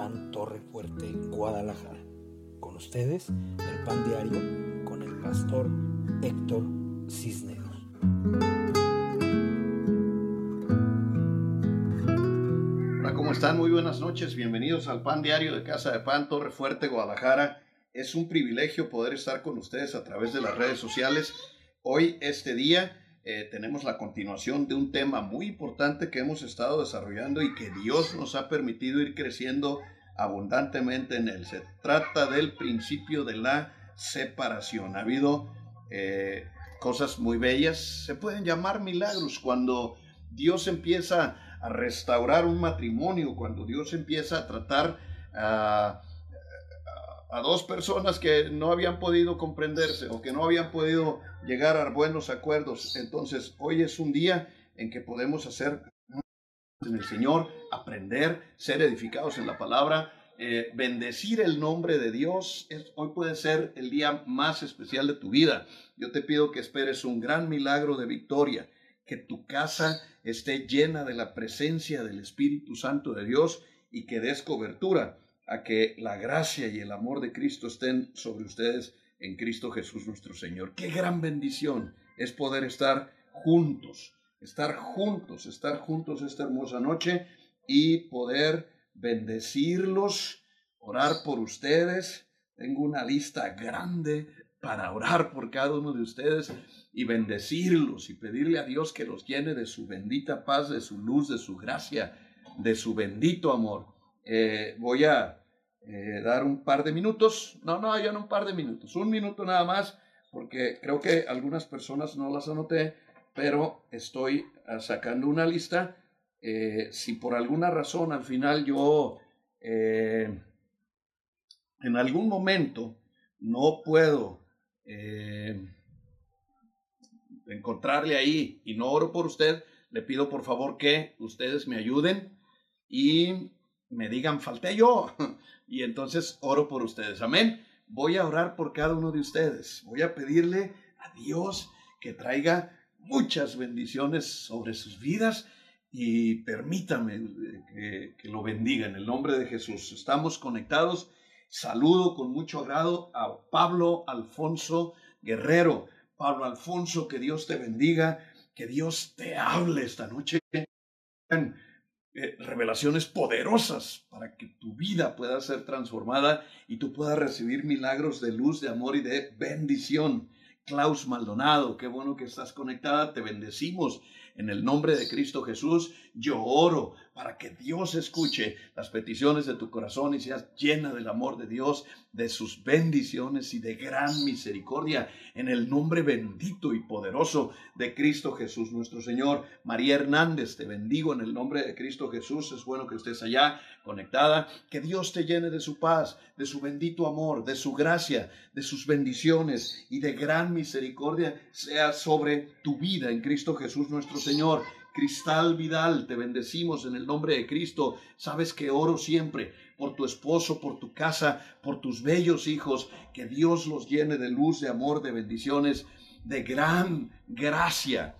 Pan Torre Fuerte, Guadalajara. Con ustedes, el Pan Diario con el pastor Héctor Cisneros. Hola, ¿cómo están? Muy buenas noches. Bienvenidos al Pan Diario de Casa de Pan Torre Fuerte, Guadalajara. Es un privilegio poder estar con ustedes a través de las redes sociales. Hoy, este día, eh, tenemos la continuación de un tema muy importante que hemos estado desarrollando y que Dios nos ha permitido ir creciendo abundantemente en él. Se trata del principio de la separación. Ha habido eh, cosas muy bellas, se pueden llamar milagros cuando Dios empieza a restaurar un matrimonio, cuando Dios empieza a tratar a a dos personas que no habían podido comprenderse o que no habían podido llegar a buenos acuerdos. Entonces, hoy es un día en que podemos hacer en el Señor, aprender, ser edificados en la palabra, eh, bendecir el nombre de Dios. hoy puede ser el día más especial de tu vida. Yo te pido que esperes un gran milagro de victoria, que tu casa esté llena de la presencia del Espíritu Santo de Dios y que des cobertura a que la gracia y el amor de Cristo estén sobre ustedes en Cristo Jesús nuestro Señor. Qué gran bendición es poder estar juntos, estar juntos, estar juntos esta hermosa noche y poder bendecirlos, orar por ustedes. Tengo una lista grande para orar por cada uno de ustedes y bendecirlos y pedirle a Dios que los llene de su bendita paz, de su luz, de su gracia, de su bendito amor. Eh, voy a eh, dar un par de minutos, no, no, ya no un par de minutos, un minuto nada más, porque creo que algunas personas no las anoté, pero estoy ah, sacando una lista. Eh, si por alguna razón al final yo eh, en algún momento no puedo encontrarle ahí y no oro por usted, le pido por favor que ustedes me ayuden y me digan, falté yo. Y entonces oro por ustedes. Amén. Voy a orar por cada uno de ustedes. Voy a pedirle a Dios que traiga muchas bendiciones sobre sus vidas y permítame eh, que, lo bendiga en el nombre de Jesús. Estamos conectados. Saludo con mucho agrado a Pablo Alfonso Guerrero. Pablo Alfonso, que Dios te bendiga, que Dios te hable esta noche. Eh, revelaciones poderosas para que tu vida pueda ser transformada y tú puedas recibir milagros de luz, de amor y de bendición. Klaus Maldonado, qué bueno que estás conectada, te bendecimos en el nombre de Cristo Jesús. Yo oro para que Dios escuche las peticiones de tu corazón y seas llena del amor de Dios, de sus bendiciones y de gran misericordia en el nombre bendito y poderoso de Cristo Jesús nuestro Señor. María Hernández, te bendigo en el nombre de Cristo Jesús. Es bueno que estés allá conectada. Que Dios te llene de su paz, de su bendito amor, de su gracia, de sus bendiciones y de gran misericordia sea sobre tu vida en Cristo Jesús nuestro Señor. Cristal Vidal, te bendecimos en el nombre de Cristo. Sabes que oro siempre por tu esposo, por tu casa, por tus bellos hijos. Que Dios los llene de luz, de amor, de bendiciones, de gran gracia.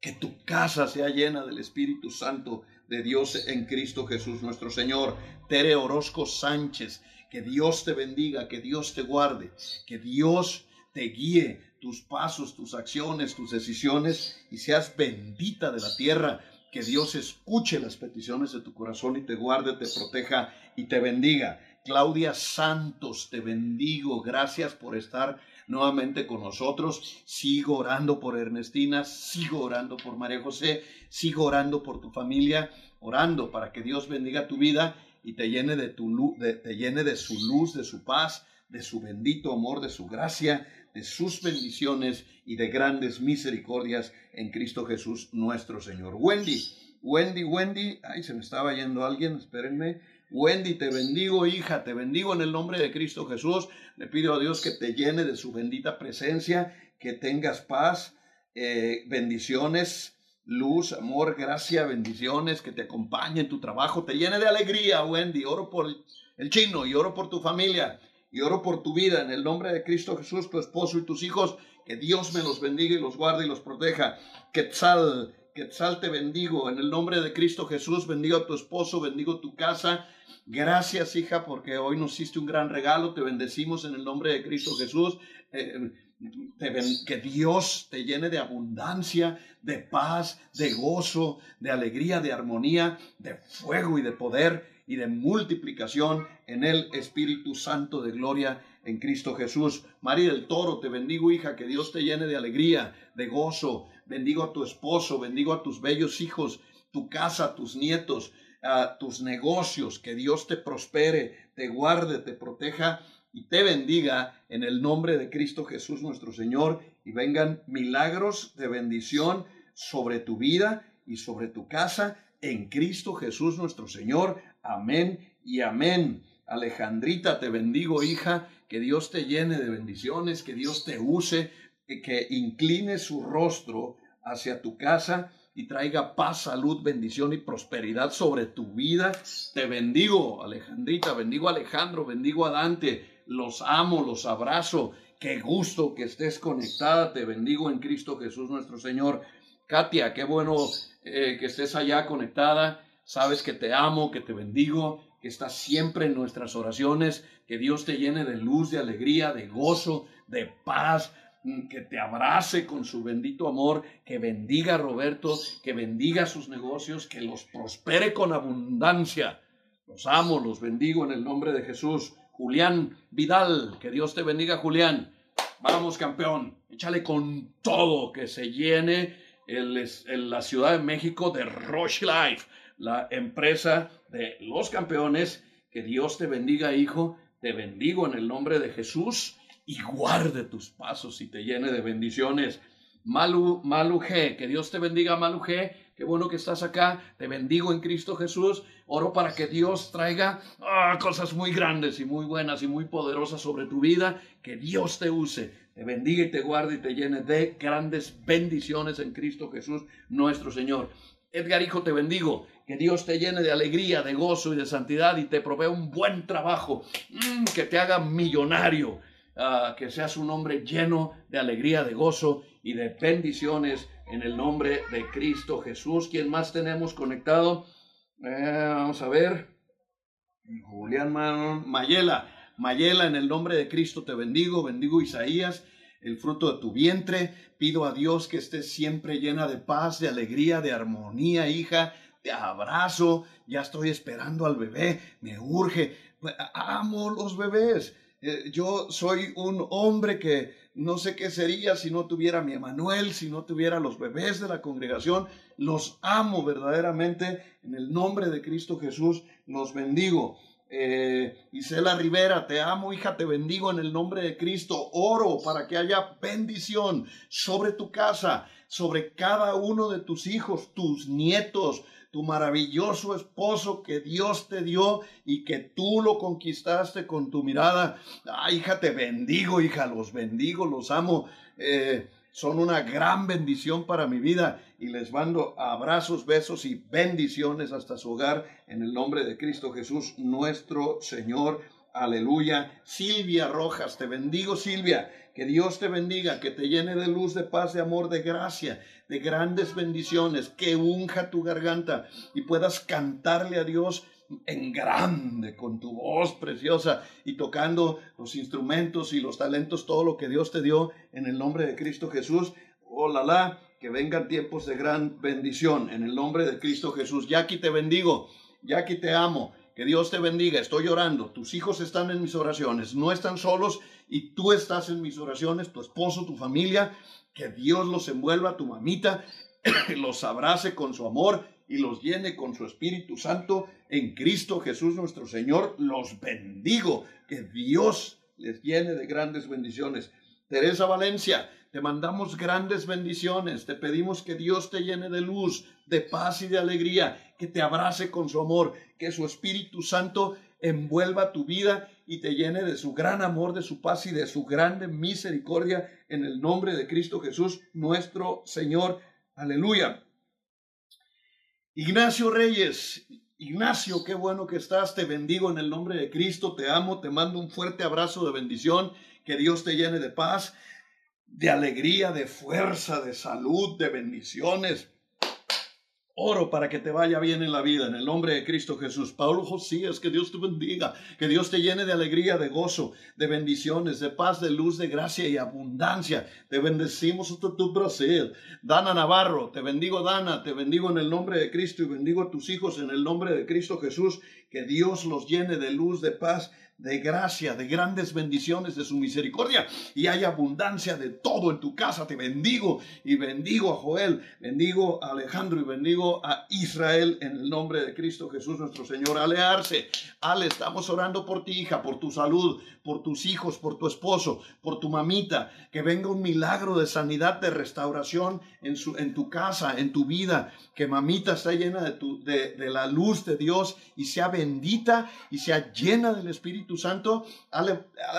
Que tu casa sea llena del Espíritu Santo de Dios en Cristo Jesús nuestro Señor. Tere Orozco Sánchez, que Dios te bendiga, que Dios te guarde, que Dios te guíe tus pasos, tus acciones, tus decisiones y seas bendita de la tierra. Que Dios escuche las peticiones de tu corazón y te guarde, te proteja y te bendiga. Claudia Santos, te bendigo. Gracias por estar nuevamente con nosotros. Sigo orando por Ernestina, sigo orando por María José, sigo orando por tu familia, orando para que Dios bendiga tu vida y te llene de, tu luz, te llene de su luz, de su paz, de su bendito amor, de su gracia, de sus bendiciones y de grandes misericordias en Cristo Jesús nuestro Señor. Wendy, Wendy, Wendy, ay, se me estaba yendo alguien, espérenme. Wendy, te bendigo, hija, te bendigo en el nombre de Cristo Jesús. Le pido a Dios que te llene de su bendita presencia, que tengas paz, eh, bendiciones, luz, amor, gracia, bendiciones, que te acompañe en tu trabajo, te llene de alegría, Wendy. Oro por el chino y oro por tu familia y oro por tu vida en el nombre de Cristo Jesús, tu esposo y tus hijos. Que Dios me los bendiga y los guarde y los proteja. Quetzal, Quetzal te bendigo. En el nombre de Cristo Jesús, bendigo a tu esposo, bendigo tu casa. Gracias, hija, porque hoy nos hiciste un gran regalo. Te bendecimos en el nombre de Cristo Jesús. Eh, que Dios te llene de abundancia, de paz, de gozo, de alegría, de armonía, de fuego y de poder y de multiplicación en el Espíritu Santo de gloria en Cristo Jesús. María del Toro, te bendigo, hija, que Dios te llene de alegría, de gozo. Bendigo a tu esposo, bendigo a tus bellos hijos, tu casa, tus nietos, a tus negocios, que Dios te prospere, te guarde, te proteja y te bendiga en el nombre de Cristo Jesús nuestro Señor y vengan milagros de bendición sobre tu vida y sobre tu casa en Cristo Jesús nuestro Señor. Amén y amén. Alejandrita, te bendigo, hija, que Dios te llene de bendiciones, que Dios te use, que incline su rostro hacia tu casa y traiga paz, salud, bendición y prosperidad sobre tu vida. Te bendigo, Alejandrita, bendigo a Alejandro, bendigo a Dante, los amo, los abrazo. Qué gusto que estés conectada. Te bendigo en Cristo Jesús nuestro Señor. Katia, qué bueno eh, que estés allá conectada. Sabes que te amo, que te bendigo, que estás siempre en nuestras oraciones. Que Dios te llene de luz, de alegría, de gozo, de paz. Mm, que te abrace con su bendito amor, que bendiga a Roberto, que bendiga sus negocios, que los prospere con abundancia. Los amo, los bendigo en el nombre de Jesús. Julián Vidal. Que Dios te bendiga, Julián. Vamos, campeón. Échale con todo que se llene el, la Ciudad de México de Roche Life, la empresa de los campeones. Que Dios te bendiga, hijo. Te bendigo en el nombre de Jesús y guarde tus pasos y te llene de bendiciones. Malu, Malu G, que Dios te bendiga, Malu G. Qué bueno que estás acá. Te bendigo en Cristo Jesús. Oro para que Dios traiga ah, cosas muy grandes y muy buenas y muy poderosas sobre tu vida. Que Dios te use, te bendiga y te guarde y te llene de grandes bendiciones en Cristo Jesús, nuestro Señor. Edgar, hijo, te bendigo. Que Dios te llene de alegría, de gozo y de santidad y te provea un buen trabajo. Mm, que te haga millonario. Ah, que seas un hombre lleno de alegría, de gozo y de bendiciones en el nombre de Cristo Jesús. ¿Quién más tenemos conectado? Eh, vamos a ver. Julián Mayela. Mayela, en el nombre de Cristo te bendigo. Bendigo Isaías, el fruto de tu vientre. Pido a Dios que estés siempre llena de paz, de alegría, de armonía, hija. Te abrazo. Ya estoy esperando al bebé. Me urge. Amo los bebés. Eh, yo soy un hombre que no sé qué sería si no tuviera mi Emanuel, si no tuviera los bebés de la congregación. Los amo verdaderamente. En el nombre de Cristo Jesús los bendigo. Eh, Isela Rivera, te amo, hija, te bendigo en el nombre de Cristo. Oro para que haya bendición sobre tu casa, sobre cada uno de tus hijos, tus nietos, tu maravilloso esposo que Dios te dio y que tú lo conquistaste con tu mirada. Ah, hija, te bendigo, hija, los bendigo, los amo. Eh, son una gran bendición para mi vida y les mando abrazos, besos y bendiciones hasta su hogar en el nombre de Cristo Jesús, nuestro Señor. Aleluya. Silvia Rojas, te bendigo Silvia. Que Dios te bendiga, que te llene de luz, de paz, de amor, de gracia, de grandes bendiciones, que unja tu garganta y puedas cantarle a Dios en grande, con tu voz preciosa y tocando los instrumentos y los talentos, todo lo que Dios te dio en el nombre de Cristo Jesús. Oh, la, que vengan tiempos de gran bendición en el nombre de Cristo Jesús. Jackie, te bendigo. Jackie, te amo. Que Dios te bendiga. Estoy orando. Tus hijos están en mis oraciones. No están solos y tú estás en mis oraciones. Tu esposo, tu familia. Que Dios los envuelva, tu mamita, los abrace con su amor y los llene con su Espíritu Santo en Cristo Jesús nuestro Señor. Los bendigo. Que Dios les llene de grandes bendiciones. Teresa Valencia, te mandamos grandes bendiciones. Te pedimos que Dios te llene de luz, de paz y de alegría, que te abrace con su amor, que su Espíritu Santo envuelva tu vida y te llene de su gran amor, de su paz y de su grande misericordia en el nombre de Cristo Jesús, nuestro Señor. Aleluya. Ignacio Reyes, Ignacio, qué bueno que estás, te bendigo en el nombre de Cristo, te amo, te mando un fuerte abrazo de bendición, que Dios te llene de paz, de alegría, de fuerza, de salud, de bendiciones. Oro para que te vaya bien en la vida, en el nombre de Cristo Jesús. Pablo Josías, que Dios te bendiga, que Dios te llene de alegría, de gozo, de bendiciones, de paz, de luz, de gracia y abundancia. Te bendecimos hasta tu Brasil. Dana Navarro, te bendigo Dana, te bendigo en el nombre de Cristo y bendigo a tus hijos en el nombre de Cristo Jesús. Que Dios los llene de luz, de paz de gracia, de grandes bendiciones de su misericordia y hay abundancia de todo en tu casa. Te bendigo y bendigo a Joel, bendigo a Alejandro y bendigo a Israel en el nombre de Cristo Jesús nuestro Señor. Alearse, Ale, estamos orando por ti hija, por tu salud, por tus hijos, por tu esposo, por tu mamita, que venga un milagro de sanidad, de restauración en, su, en tu casa, en tu vida, que mamita está llena de, tu, de, de la luz de Dios y sea bendita y sea llena del Espíritu Santo.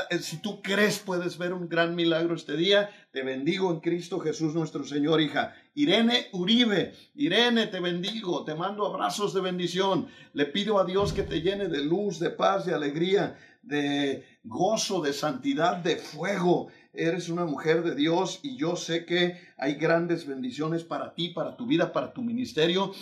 Eh, si tú crees, puedes ver un gran milagro este día. Te bendigo en Cristo Jesús nuestro Señor, hija. Irene Uribe, Irene, te bendigo, te mando abrazos de bendición. Le pido a Dios que te llene de luz, de paz, de alegría, de gozo, de santidad, de fuego. Eres una mujer de Dios y yo sé que hay grandes bendiciones para ti, para tu vida, para tu ministerio.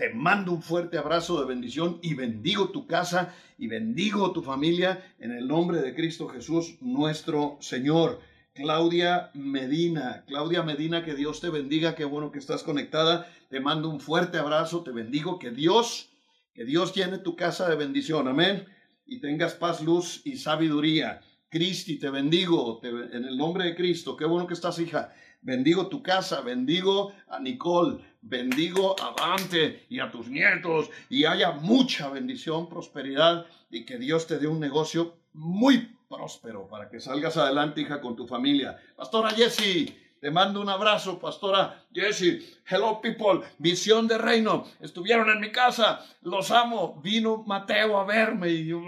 Te mando un fuerte abrazo de bendición y bendigo tu casa y bendigo tu familia en el nombre de Cristo Jesús, nuestro Señor. Claudia Medina, Claudia Medina, que Dios te bendiga, qué bueno que estás conectada. Te mando un fuerte abrazo, te bendigo, que Dios, que Dios llene tu casa de bendición, amén. Y tengas paz, luz y sabiduría. Cristi, te bendigo en el nombre de Cristo. Qué bueno que estás, hija. Bendigo tu casa, bendigo a Nicole, bendigo a Dante y a tus nietos y haya mucha bendición, prosperidad y que Dios te dé un negocio muy próspero para que salgas adelante, hija, con tu familia. Pastora Jessie, te mando un abrazo, Pastora Jessie. Hello, people. Visión de reino. Estuvieron en mi casa. Los amo. Vino Mateo a verme y yo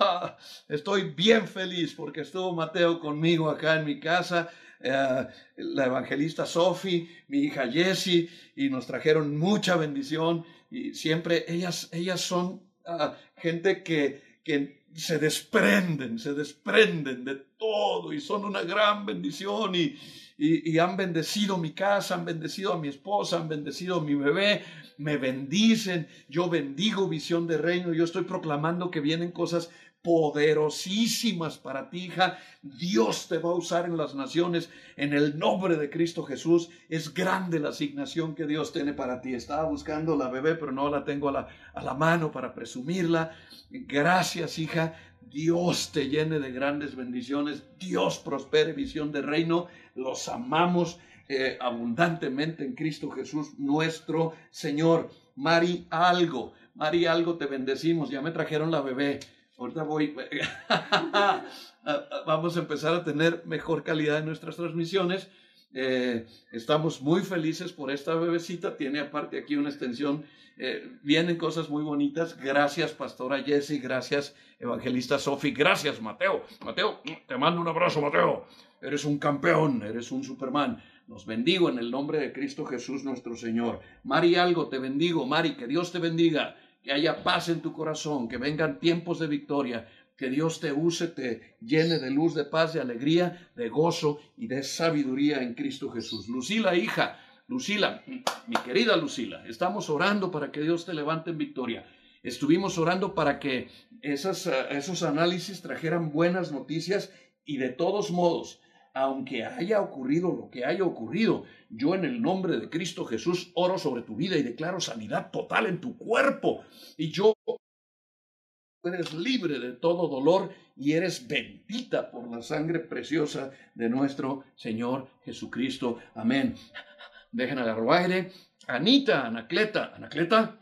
estoy bien feliz porque estuvo Mateo conmigo acá en mi casa eh, la evangelista Sophie, mi hija Jessie, y nos trajeron mucha bendición. Y siempre ellas, ellas son ah, gente que, que se desprenden, se desprenden de todo y son una gran bendición y, y, y, han bendecido mi casa, han bendecido a mi esposa, han bendecido a mi bebé, me bendicen, yo bendigo visión de reino, yo estoy proclamando que vienen cosas poderosísimas para ti, hija. Dios te va a usar en las naciones en el nombre de Cristo Jesús. Es grande la asignación que Dios tiene para ti. Estaba buscando la bebé, pero no la tengo a la, a la mano para presumirla. Gracias, hija. Dios te llene de grandes bendiciones. Dios prospere visión de reino. Los amamos eh, abundantemente en Cristo Jesús, nuestro Señor. Mari Algo, Mari Algo, te bendecimos. Ya me trajeron la bebé. Ahorita voy, vamos a empezar a tener mejor calidad en nuestras transmisiones. Eh, estamos muy felices por esta bebecita. Tiene aparte aquí una extensión. Eh, vienen cosas muy bonitas. Gracias, Pastora Jessie. Gracias, Evangelista Sofi. Gracias, Mateo. Mateo, te mando un abrazo, Mateo. Eres un campeón, eres un Superman. Los bendigo en el nombre de Cristo Jesús nuestro Señor. Mari Algo, te bendigo. Mari, que Dios te bendiga que haya paz en tu corazón, que vengan tiempos de victoria, que Dios te use, te llene de luz, de paz, de alegría, de gozo y de sabiduría en Cristo Jesús. Lucila, hija, Lucila, mi querida Lucila, estamos orando para que Dios te levante en victoria. Estuvimos orando para que esas, esos análisis trajeran buenas noticias y de todos modos, aunque haya ocurrido lo que haya ocurrido, yo en el nombre de Cristo Jesús oro sobre tu vida y declaro sanidad total en tu cuerpo. Y yo eres libre de todo dolor y eres bendita por la sangre preciosa de nuestro Señor Jesucristo. Amén. Dejen agarrar aire. Anita, Anacleta, Anacleta,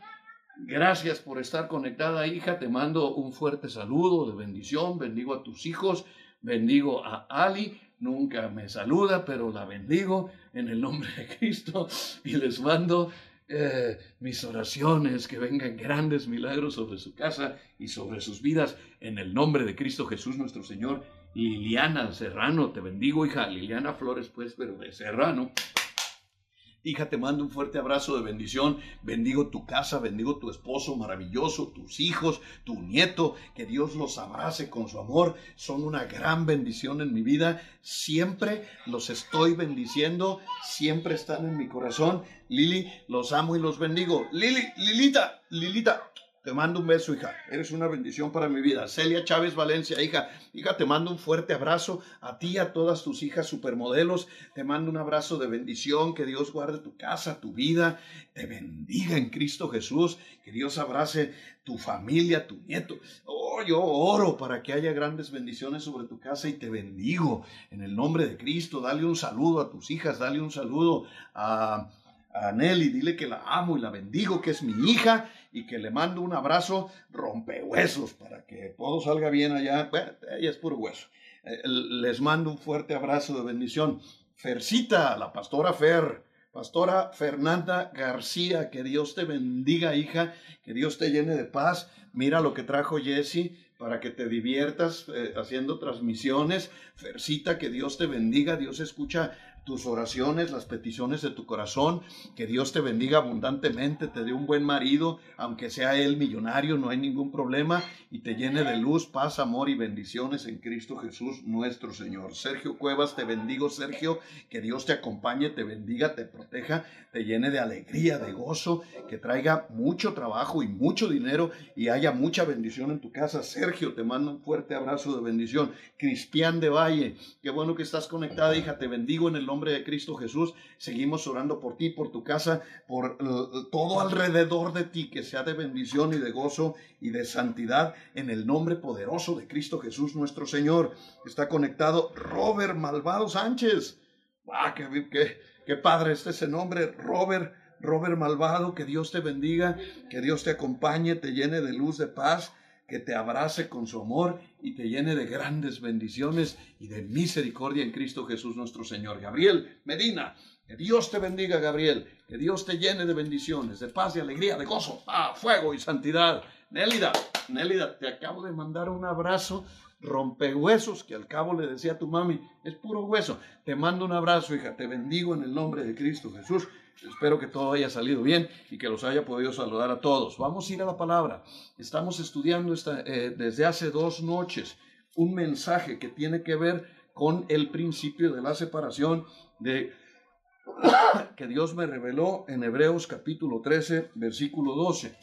gracias por estar conectada, hija. Te mando un fuerte saludo de bendición. Bendigo a tus hijos. Bendigo a Ali nunca me saluda, pero la bendigo en el nombre de Cristo y les mando eh, mis oraciones, que vengan grandes milagros sobre su casa y sobre sus vidas en el nombre de Cristo Jesús nuestro Señor. Liliana Serrano, te bendigo, hija. Liliana Flores, pues, pero de Serrano. Hija, te mando un fuerte abrazo de bendición. Bendigo tu casa, bendigo tu esposo maravilloso, tus hijos, tu nieto. Que Dios los abrace con su amor. Son una gran bendición en mi vida. Siempre los estoy bendiciendo. Siempre están en mi corazón. Lili, los amo y los bendigo. Lili, Lilita, Lilita, te mando un beso, hija. Eres una bendición para mi vida. Celia Chávez Valencia, hija. Hija, te mando un fuerte abrazo a ti, a todas tus hijas supermodelos. Te mando un abrazo de bendición. Que Dios guarde tu casa, tu vida. Te bendiga en Cristo Jesús. Que Dios abrace tu familia, tu nieto. Oh, yo oro para que haya grandes bendiciones sobre tu casa y te bendigo en el nombre de Cristo. Dale un saludo a tus hijas. Dale un saludo a a Nelly, dile que la amo y la bendigo, que es mi hija y que le mando un abrazo rompehuesos para que todo salga bien allá. Bueno, ella es puro hueso. Eh, les mando un fuerte abrazo de bendición. Fercita, la pastora Fer, pastora Fernanda García, que Dios te bendiga, hija, que Dios te llene de paz. Mira lo que trajo Jesse para que te diviertas eh, haciendo transmisiones. Fercita, que Dios te bendiga, Dios escucha tus oraciones, las peticiones de tu corazón. Que Dios te bendiga abundantemente, te dé un buen marido, aunque sea él millonario, no hay ningún problema, y te llene de luz, paz, amor y bendiciones en Cristo Jesús nuestro Señor. Sergio Cuevas, te bendigo, Sergio, que Dios te acompañe, te bendiga, te proteja, te llene de alegría, de gozo, que traiga mucho trabajo y mucho dinero y haya mucha bendición en tu casa. Sergio, te mando un fuerte abrazo de bendición. Cristian de Valle, qué bueno que estás conectada, hija, te bendigo en el nombre nombre de Cristo Jesús, seguimos orando por ti, por tu casa, por todo alrededor de ti, que sea de bendición y de gozo y de santidad en el nombre poderoso de Cristo Jesús nuestro Señor. Está conectado Robert Malvado Sánchez. ¡Ah, qué padre este ese nombre! Robert. Robert Malvado, que Dios te bendiga, que Dios te acompañe, te llene de luz, de paz que te abrace con su amor y te llene de grandes bendiciones y de misericordia en Cristo Jesús nuestro Señor. Gabriel Medina, que Dios te bendiga, Gabriel, que Dios te llene de bendiciones, de paz y alegría, de gozo, ah, fuego y santidad. Nélida, Nélida, te acabo de mandar un abrazo rompehuesos que al cabo le decía a tu mami, es puro hueso. Te mando un abrazo, hija, te bendigo en el nombre de Cristo Jesús Espero que todo haya salido bien y que los haya podido saludar a todos. Vamos a ir a la palabra. Estamos estudiando esta, eh, desde hace dos noches un mensaje que tiene que ver con el principio de la separación de que Dios me reveló en Hebreos capítulo 13, versículo 12.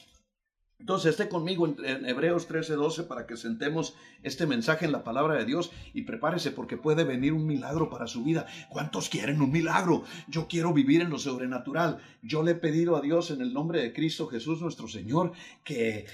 Entonces, esté conmigo en, Hebreos 13:12 para que sentemos este mensaje en la palabra de Dios y prepárese porque puede venir un milagro para su vida. ¿Cuántos quieren un milagro? Yo quiero vivir en lo sobrenatural. Yo le he pedido a Dios en el nombre de Cristo Jesús nuestro Señor que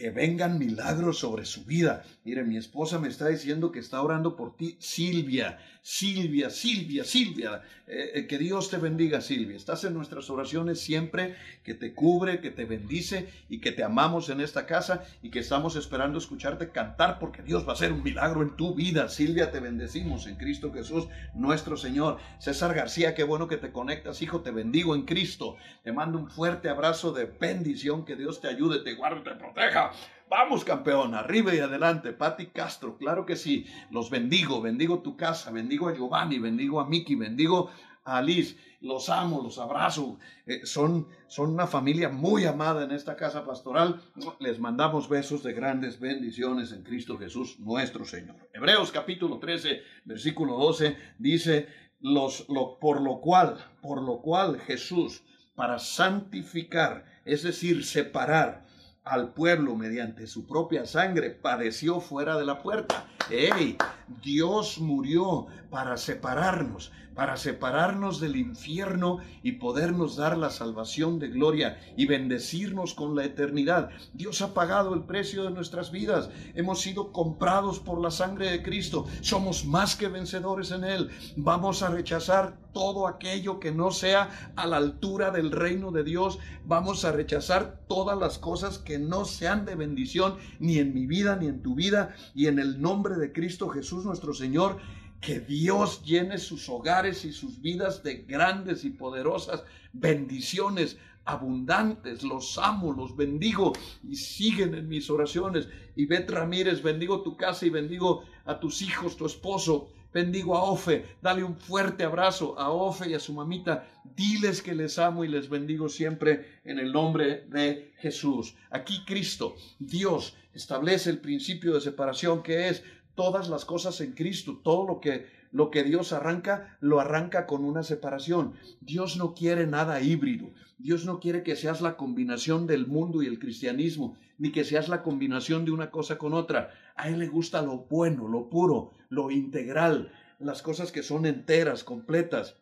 que vengan milagros sobre su vida. Mire, mi esposa me está diciendo que está orando por ti, Silvia, Silvia, Silvia, Silvia. Eh, eh, que Dios te bendiga, Silvia. Estás en nuestras oraciones siempre, que te cubre, que te bendice y que te amamos en esta casa y que estamos esperando escucharte cantar porque Dios va a hacer un milagro en tu vida. Silvia, te bendecimos en Cristo Jesús, nuestro Señor. César García, qué bueno que te conectas, hijo, te bendigo en Cristo. Te mando un fuerte abrazo de bendición, que Dios te ayude, te guarde, te proteja. Vamos, campeón, arriba y adelante. Pati Castro, claro que sí. Los bendigo, bendigo tu casa, bendigo a Giovanni, bendigo a Miki, bendigo a Alice. Los amo, los abrazo. Eh, son, son una familia muy amada en esta casa pastoral. Les mandamos besos de grandes bendiciones en Cristo Jesús, nuestro Señor. Hebreos capítulo 13, versículo 12, dice, los, lo, por lo cual, por lo cual Jesús, para santificar, es decir, separar, al pueblo mediante su propia sangre, padeció fuera de la puerta. ¡Ey! Dios murió para separarnos, para separarnos del infierno y podernos dar la salvación de gloria y bendecirnos con la eternidad. Dios ha pagado el precio de nuestras vidas. Hemos sido comprados por la sangre de Cristo. Somos más que vencedores en Él. Vamos a rechazar todo aquello que no sea a la altura del reino de Dios. Vamos a rechazar todas las cosas que no sean de bendición ni en mi vida ni en tu vida. Y en el nombre de Cristo Jesús nuestro Señor, que Dios llene sus hogares y sus vidas de grandes y poderosas bendiciones abundantes. Los amo, los bendigo y siguen en mis oraciones. Y Bet Ramírez, bendigo tu casa y bendigo a tus hijos, tu esposo. bendigo a Ofe, dale un fuerte abrazo a Ofe y a su mamita, diles que les amo y les bendigo siempre en el nombre de Jesús. Aquí Cristo, Dios, establece el principio de separación que es todas las cosas en Cristo, todo lo que lo que Dios arranca, lo arranca con una separación. Dios no quiere nada híbrido. Dios no quiere que seas la combinación del mundo y el cristianismo, ni que seas la combinación de una cosa con otra. A Él le gusta lo bueno, lo puro, lo integral, las cosas que son enteras, completas.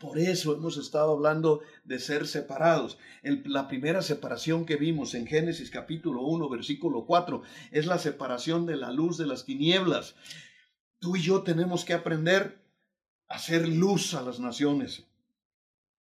Por eso hemos estado hablando de ser separados. la primera separación que vimos en Génesis capítulo 1, versículo 4, es la separación de la luz de las tinieblas. Tú y yo tenemos que aprender a hacer luz a las naciones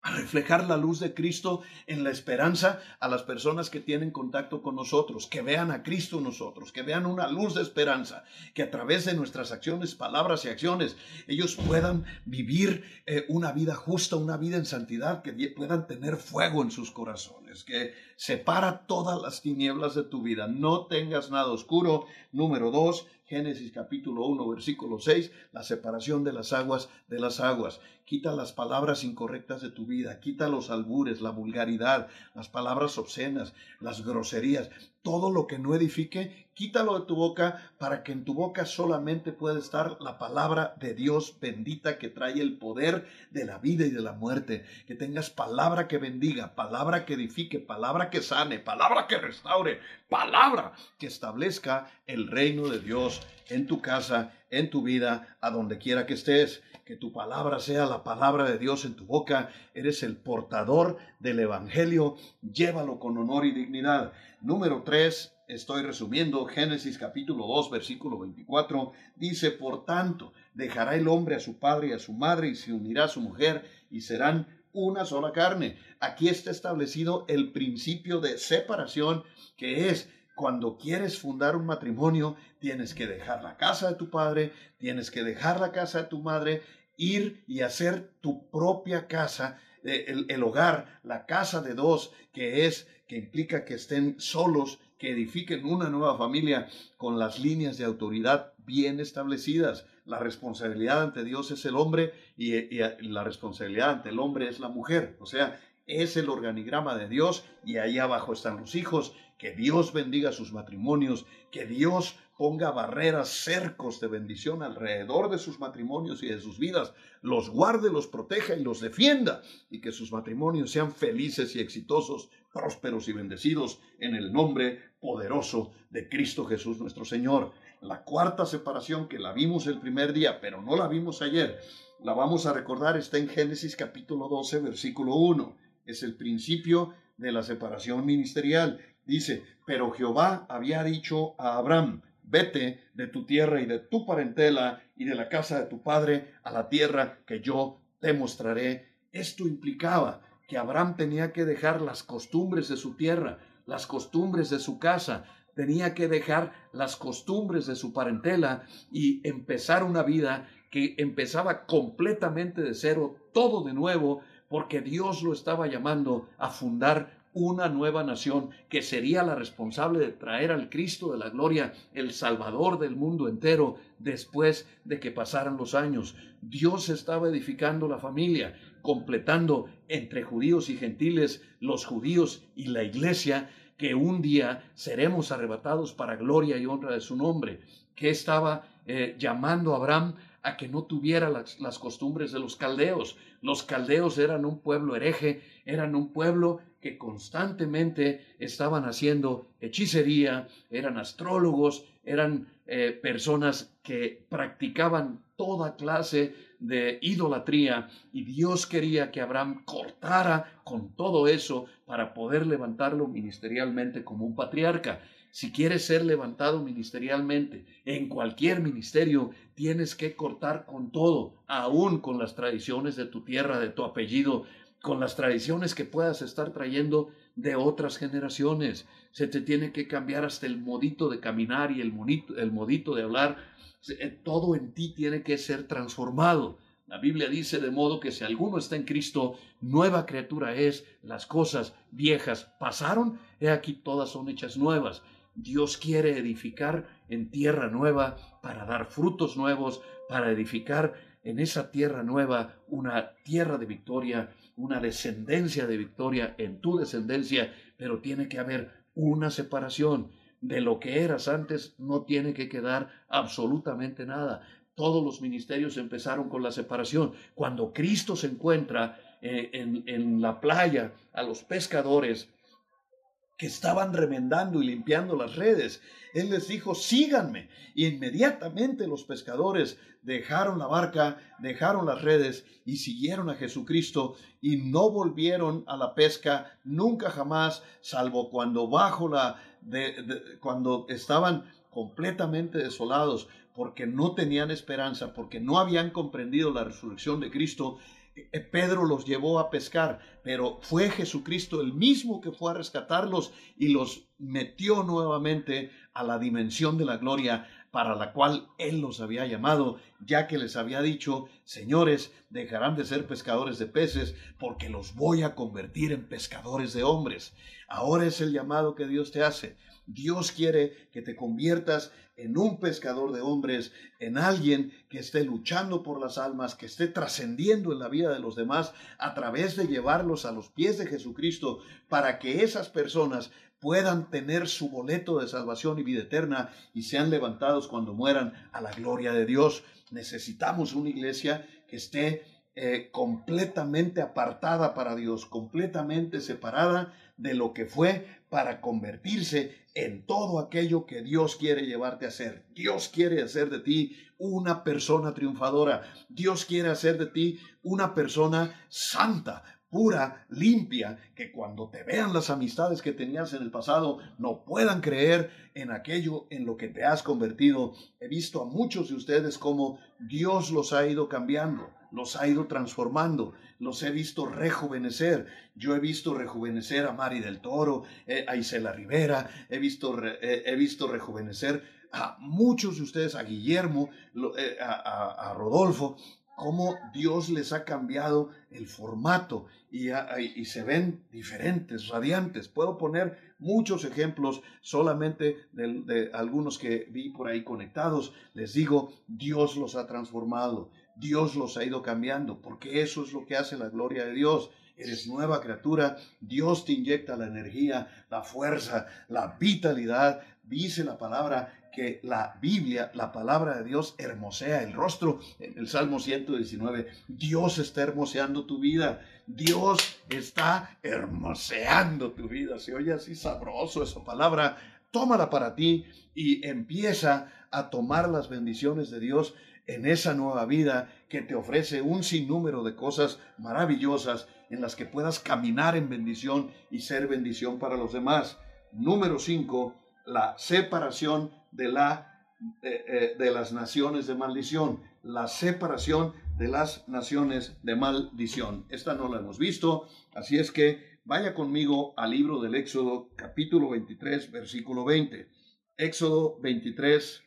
a reflejar la luz de Cristo en la esperanza a las personas que tienen contacto con nosotros, que vean a Cristo nosotros, que vean una luz de esperanza, que a través de nuestras acciones, palabras y acciones, ellos puedan vivir eh, una vida justa, una vida en santidad, que puedan tener fuego en sus corazones, que separa todas las tinieblas de tu vida, no tengas nada oscuro. Número dos, Génesis capítulo 1, versículo 6, la separación de las aguas de las aguas. Quita las palabras incorrectas de tu vida, quita los albures, la vulgaridad, las palabras obscenas, las groserías, todo lo que no edifique, quítalo de tu boca para que en tu boca solamente pueda estar la palabra de Dios bendita que trae el poder de la vida y de la muerte. Que tengas palabra que bendiga, palabra que edifique, palabra que sane, palabra que restaure, palabra que establezca el reino de Dios en tu casa, en tu vida, a donde quiera que estés. Que tu palabra sea la palabra de Dios en tu boca. Eres el portador del Evangelio. Llévalo con honor y dignidad. Número 3, estoy resumiendo, Génesis capítulo 2, versículo 24, dice, por tanto, dejará el hombre a su padre y a su madre y se unirá a su mujer y serán una sola carne. Aquí está establecido el principio de separación que es cuando quieres fundar un matrimonio, tienes que dejar la casa de tu padre, tienes que dejar la casa de tu madre, ir y hacer tu propia casa, eh, el, hogar, la casa de dos, que es que implica que estén solos, que edifiquen una nueva familia con las líneas de autoridad bien establecidas. La responsabilidad ante Dios es el hombre y, y, la responsabilidad ante el hombre es la mujer. O sea, es el organigrama de Dios y ahí abajo están los hijos que Dios bendiga sus matrimonios, que Dios ponga barreras, cercos de bendición alrededor de sus matrimonios y de sus vidas, los guarde, los proteja y los defienda, y que sus matrimonios sean felices y exitosos, prósperos y bendecidos en el nombre poderoso de Cristo Jesús nuestro Señor. La cuarta separación que la vimos el primer día, pero no la vimos ayer, la vamos a recordar, está en Génesis capítulo 12, versículo 1. Es el principio de la separación ministerial. Dice, pero Jehová había dicho a Abraham, vete de tu tierra y de tu parentela y de la casa de tu padre a la tierra que yo te mostraré. Esto implicaba que Abraham tenía que dejar las costumbres de su tierra, las costumbres de su casa, tenía que dejar las costumbres de su parentela y empezar una vida que empezaba completamente de cero, todo de nuevo, porque Dios lo estaba llamando a fundar una nueva nación que sería la responsable de traer al Cristo de la gloria, el Salvador del mundo entero, después de que pasaran los años. Dios estaba edificando la familia, completando entre judíos y gentiles, los judíos y la iglesia, que un día seremos arrebatados para gloria y honra de su nombre, que estaba eh, llamando a Abraham a que no tuviera las, costumbres de los caldeos. Los caldeos eran un pueblo hereje, eran un pueblo que constantemente estaban haciendo hechicería, eran astrólogos, eran eh, personas que practicaban toda clase de idolatría y Dios quería que Abraham cortara con todo eso para poder levantarlo ministerialmente como un patriarca. Si quieres ser levantado ministerialmente en cualquier ministerio, tienes que cortar con todo, aún con las tradiciones de tu tierra, de tu apellido, con las tradiciones que puedas estar trayendo de otras generaciones. Se te tiene que cambiar hasta el modito de caminar y el, el modito de hablar. Eh, todo en ti tiene que ser transformado. La Biblia dice de modo que si alguno está en Cristo, nueva criatura es, las cosas viejas pasaron, he aquí todas son hechas nuevas. Dios quiere edificar en tierra nueva para dar frutos nuevos, para edificar en esa tierra nueva una tierra de victoria, una descendencia de victoria en tu descendencia, pero tiene que haber una separación. De lo que eras antes no tiene que quedar absolutamente nada. Todos los ministerios empezaron con la separación. Cuando Cristo se encuentra eh, en, en la playa a los pescadores, que estaban remendando y limpiando las redes. Él les dijo, síganme. Y inmediatamente los pescadores dejaron la barca, dejaron las redes y siguieron a Jesucristo y no volvieron a la pesca nunca jamás, salvo cuando bajo la, de, cuando estaban completamente desolados porque no tenían esperanza, porque no habían comprendido la resurrección de Cristo Pedro los llevó a pescar, pero fue Jesucristo el mismo que fue a rescatarlos y los metió nuevamente a la dimensión de la gloria para la cual Él los había llamado, ya que les había dicho, señores, dejarán de ser pescadores de peces porque los voy a convertir en pescadores de hombres. Ahora es el llamado que Dios te hace. Dios quiere que te conviertas en un pescador de hombres, en alguien que esté luchando por las almas, que esté trascendiendo en la vida de los demás a través de llevarlos a los pies de Jesucristo para que esas personas puedan tener su boleto de salvación y vida eterna y sean levantados cuando mueran a la gloria de Dios. Necesitamos una iglesia que esté eh, completamente apartada para Dios, completamente separada de lo que fue para convertirse en todo aquello que Dios quiere llevarte a ser. Dios quiere hacer de ti una persona triunfadora. Dios quiere hacer de ti una persona santa, pura, limpia, que cuando te vean las amistades que tenías en el pasado no puedan creer en aquello en lo que te has convertido. He visto a muchos de ustedes como Dios los ha ido cambiando, los ha ido transformando, los he visto rejuvenecer. Yo he visto rejuvenecer a Mari del Toro, eh, a Isela Rivera, he visto, eh, he visto rejuvenecer a muchos de ustedes, a Guillermo, eh, a, Rodolfo, cómo Dios les ha cambiado el formato y, se ven diferentes, radiantes. Puedo poner muchos ejemplos solamente de, algunos que vi por ahí conectados. Les digo, Dios los ha transformado, Dios los ha ido cambiando, porque eso es lo que hace la gloria de Dios. Eres nueva criatura, Dios te inyecta la energía, la fuerza, la vitalidad. Dice la palabra que la Biblia, la palabra de Dios, hermosea el rostro. En el Salmo 119, Dios está hermoseando tu vida. Dios está hermoseando tu vida. Se oye así sabroso esa palabra. Tómala para ti y empieza a tomar las bendiciones de Dios en esa nueva vida que te ofrece un sinnúmero de cosas maravillosas en las que puedas caminar en bendición y ser bendición para los demás. Número 5, la separación de, la, eh, eh, de las naciones de maldición, la separación de las naciones de maldición. Esta no la hemos visto, así es que vaya conmigo al libro del Éxodo capítulo 23, versículo 20. Éxodo 23,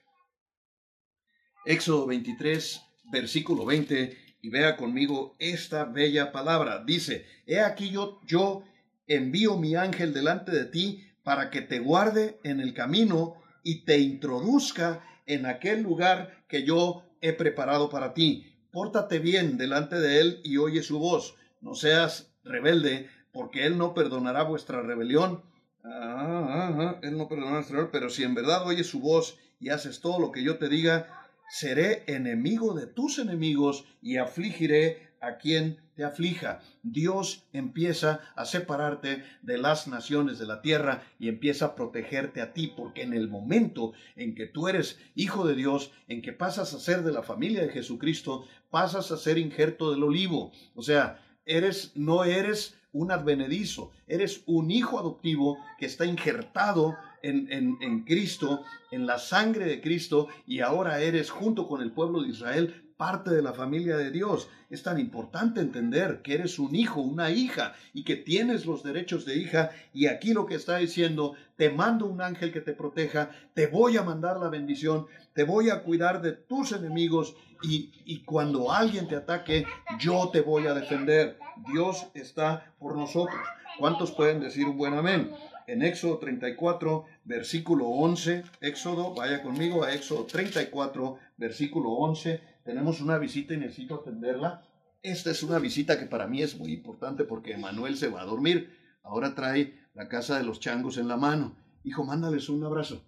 Éxodo 23, versículo 20, y vea conmigo esta bella palabra. Dice, he aquí yo, yo envío mi ángel delante de ti para que te guarde en el camino y te introduzca en aquel lugar que yo he preparado para ti. Pórtate bien delante de él y oye su voz. No seas rebelde, porque él no perdonará vuestra rebelión. Ah, él no perdonará vuestra rebelión, pero si en verdad oyes su voz y haces todo lo que yo te diga, seré enemigo de tus enemigos y afligiré a quien te aflija. Dios empieza a separarte de las naciones de la tierra y empieza a protegerte a ti, porque en el momento en que tú eres hijo de Dios, en que pasas a ser de la familia de Jesucristo, pasas a ser injerto del olivo. O sea, eres, no eres un advenedizo, eres un hijo adoptivo que está injertado en, en, en, Cristo, en la sangre de Cristo, y ahora eres junto con el pueblo de Israel parte de la familia de Dios. Es tan importante entender que eres un hijo, una hija y que tienes los derechos de hija. Y aquí lo que está diciendo, te mando un ángel que te proteja, te voy a mandar la bendición, te voy a cuidar de tus enemigos y, y cuando alguien te ataque, yo te voy a defender. Dios está por nosotros. ¿Cuántos pueden decir un buen amén? En Éxodo 34, versículo 11, Éxodo, vaya conmigo a Éxodo 34, versículo 11, tenemos una visita y necesito atenderla. Esta es una visita que para mí es muy importante porque Manuel se va a dormir. Ahora trae la casa de los changos en la mano. Hijo, mándales un abrazo.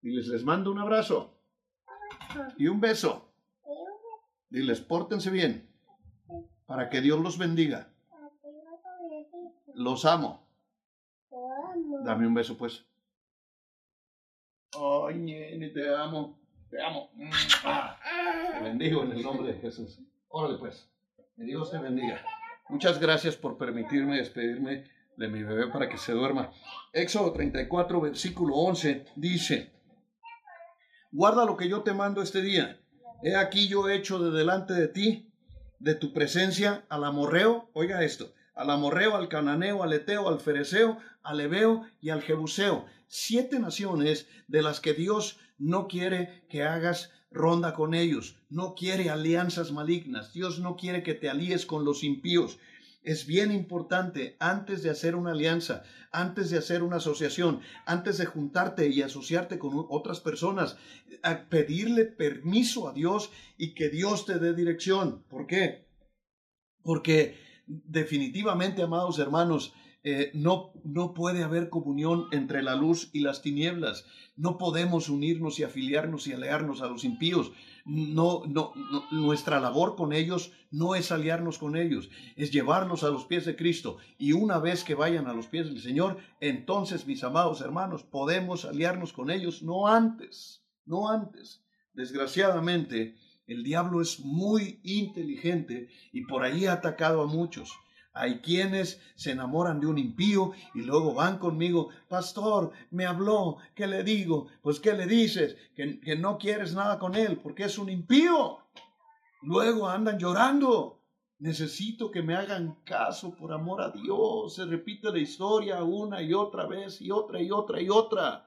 Diles, les mando un abrazo. Y un beso. Diles, pórtense bien. Para que Dios los bendiga. Los amo. Dame un beso, pues. Ay, Nene, te amo. Te amo. Te bendigo en el nombre de Jesús. Órale, pues. Que Dios te bendiga. Muchas gracias por permitirme despedirme de mi bebé para que se duerma. Éxodo 34, versículo 11 dice, Guarda lo que yo te mando este día. He aquí yo he hecho de delante de ti, de tu presencia, al amorreo. Oiga esto al amorreo, al cananeo, al eteo, al fereceo, al ebeo y al jebuseo. Siete naciones de las que Dios no quiere que hagas ronda con ellos, no quiere alianzas malignas, Dios no quiere que te alíes con los impíos. Es bien importante antes de hacer una alianza, antes de hacer una asociación, antes de juntarte y asociarte con otras personas, pedirle permiso a Dios y que Dios te dé dirección. ¿Por qué? Porque definitivamente, amados hermanos, eh, no, no puede haber comunión entre la luz y las tinieblas. No podemos unirnos y afiliarnos y aliarnos a los impíos. No, no, nuestra labor con ellos no es aliarnos con ellos, es llevarlos a los pies de Cristo. Y una vez que vayan a los pies del Señor, entonces, mis amados hermanos, podemos aliarnos con ellos, no antes, no antes. Desgraciadamente, el diablo es muy inteligente y por ahí ha atacado a muchos. Hay quienes se enamoran de un impío y luego van conmigo, pastor, me habló, ¿qué le digo? Pues ¿qué le dices? Que, que no quieres nada con él porque es un impío. Luego andan llorando. Necesito que me hagan caso por amor a Dios. Se repite la historia una y otra vez y otra y otra y otra.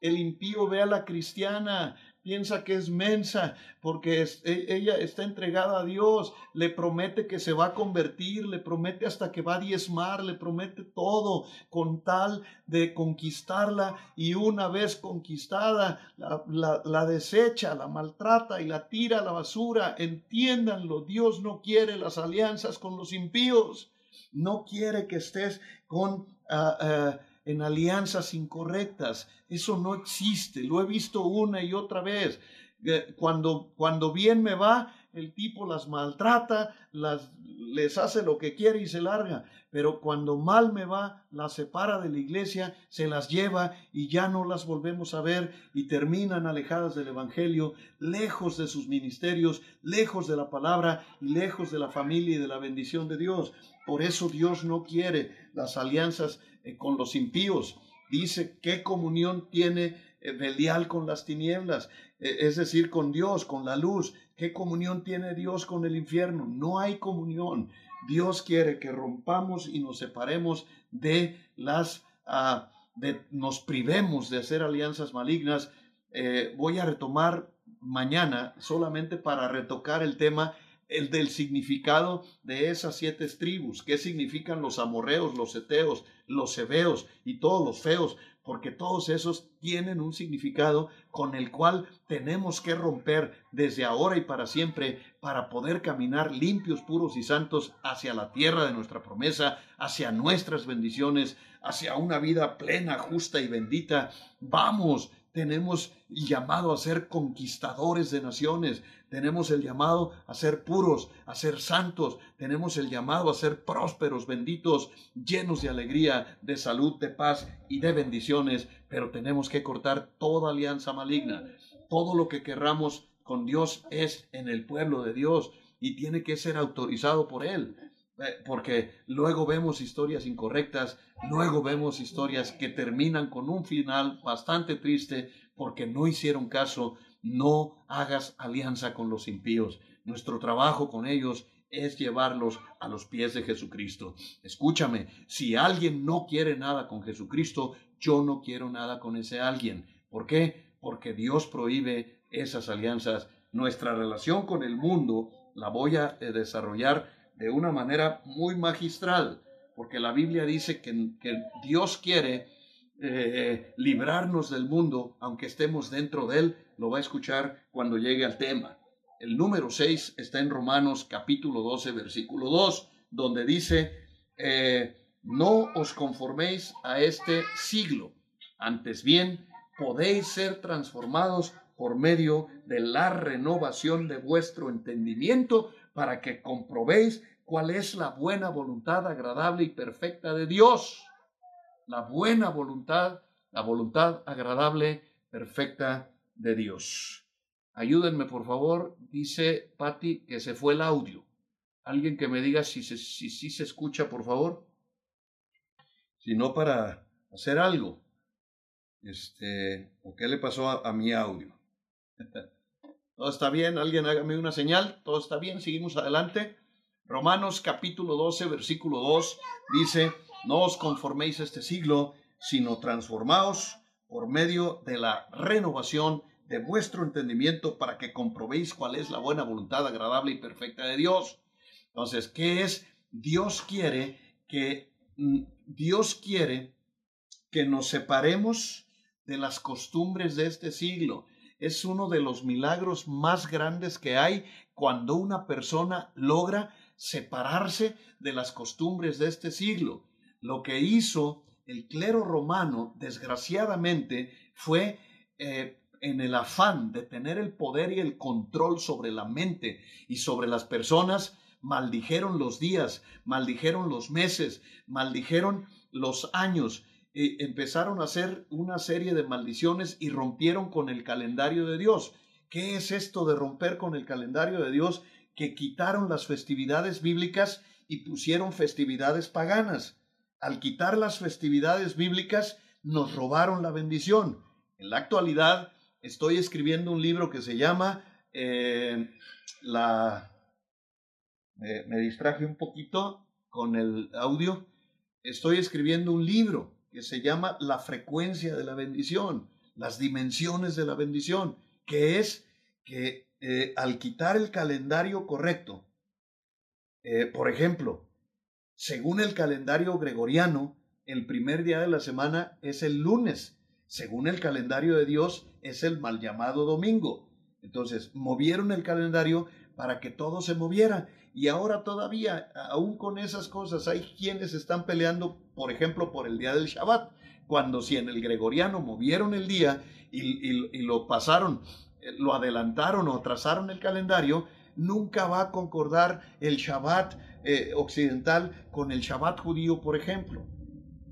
El impío ve a la cristiana, piensa que es mensa porque e, ella está entregada a Dios, le promete que se va a convertir, le promete hasta que va a diezmar, le promete todo con tal de conquistarla y una vez conquistada la, la desecha, la maltrata y la tira a la basura. Entiéndanlo, Dios no quiere las alianzas con los impíos, no quiere que estés con... Ah, ah, en alianzas incorrectas. Eso no existe. Lo he visto una y otra vez. Eh, cuando, cuando bien me va, el tipo las maltrata, las, les hace lo que quiere y se larga. Pero cuando mal me va, las separa de la iglesia, se las lleva y ya no las volvemos a ver y terminan alejadas del Evangelio, lejos de sus ministerios, lejos de la palabra y lejos de la familia y de la bendición de Dios. Por eso Dios no quiere las alianzas eh, con los impíos. Dice, ¿qué comunión tiene eh, Belial con las tinieblas? Eh, es decir, con Dios, con la luz. ¿Qué comunión tiene Dios con el infierno? No hay comunión. Dios quiere que rompamos y nos separemos de las, uh, de, nos privemos de hacer alianzas malignas. voy a retomar mañana solamente para retocar el tema el del significado de esas siete tribus, qué significan los amorreos, los eteos, los hebeos y todos los feos, porque todos esos tienen un significado con el cual tenemos que romper desde ahora y para siempre para poder caminar limpios, puros y santos hacia la tierra de nuestra promesa, hacia nuestras bendiciones, hacia una vida plena, justa y bendita. Vamos, tenemos llamado a ser conquistadores de naciones, tenemos el llamado a ser puros, a ser santos. Tenemos el llamado a ser prósperos, benditos, llenos de alegría, de salud, de paz y de bendiciones. Pero tenemos que cortar toda alianza maligna. Todo lo que querramos con Dios es en el pueblo de Dios y tiene que ser autorizado por Él. Eh, porque luego vemos historias incorrectas, luego vemos historias que terminan con un final bastante triste porque no hicieron caso no hagas alianza con los impíos. nuestro trabajo con ellos es llevarlos a los pies de Jesucristo. Escúchame, si alguien no quiere nada con Jesucristo, yo no quiero nada con ese alguien. ¿Por qué? Porque Dios prohíbe esas alianzas. Nuestra relación con el mundo la voy a eh, desarrollar de una manera muy magistral, porque la Biblia dice que, Dios quiere eh, librarnos del mundo, aunque estemos dentro de él, lo va a escuchar cuando llegue al tema. El número 6 está en Romanos capítulo 12, versículo 2, donde dice, eh, no os conforméis a este siglo, antes bien podéis ser transformados por medio de la renovación de vuestro entendimiento para que comprobéis cuál es la buena voluntad agradable y perfecta de Dios. La buena voluntad, la voluntad agradable, perfecta de Dios. Ayúdenme, por favor, dice Patti que se fue el audio. Alguien que me diga si sí si, si, se escucha, por favor. Si no, para hacer algo. Este, ¿o qué le pasó a mi audio? Todo está bien, alguien hágame una señal, todo está bien, seguimos adelante. Romanos capítulo 12, versículo 2 dice, no os conforméis a este siglo, sino transformaos por medio de la renovación de vuestro entendimiento para que comprobéis cuál es la buena voluntad agradable y perfecta de Dios. Entonces, ¿qué es? Dios quiere que mm, Dios quiere que nos separemos de las costumbres de este siglo es uno de los milagros más grandes que hay cuando una persona logra separarse de las costumbres de este siglo. Lo que hizo el clero romano, desgraciadamente, fue eh, en el afán de tener el poder y el control sobre la mente y sobre las personas, maldijeron los días, maldijeron los meses, maldijeron los años empezaron a hacer una serie de maldiciones y rompieron con el calendario de Dios. ¿Qué es esto de romper con el calendario de Dios? Que quitaron las festividades bíblicas y pusieron festividades paganas. Al quitar las festividades bíblicas, nos robaron la bendición. En la actualidad, estoy escribiendo un libro que se llama eh, La... me distraje un poquito con el audio. Estoy escribiendo un libro que se llama la frecuencia de la bendición, las dimensiones de la bendición, que es que eh, al quitar el calendario correcto, eh, por ejemplo, según el calendario gregoriano, el primer día de la semana es el lunes, según el calendario de Dios es el mal llamado domingo. Entonces, movieron el calendario para que todo se moviera. Y ahora todavía, aún con esas cosas, hay quienes están peleando, por ejemplo, por el día del Shabbat, cuando si en el gregoriano movieron el día y, lo pasaron, eh, lo adelantaron o atrasaron el calendario, nunca va a concordar el Shabbat eh, occidental con el Shabbat judío, por ejemplo.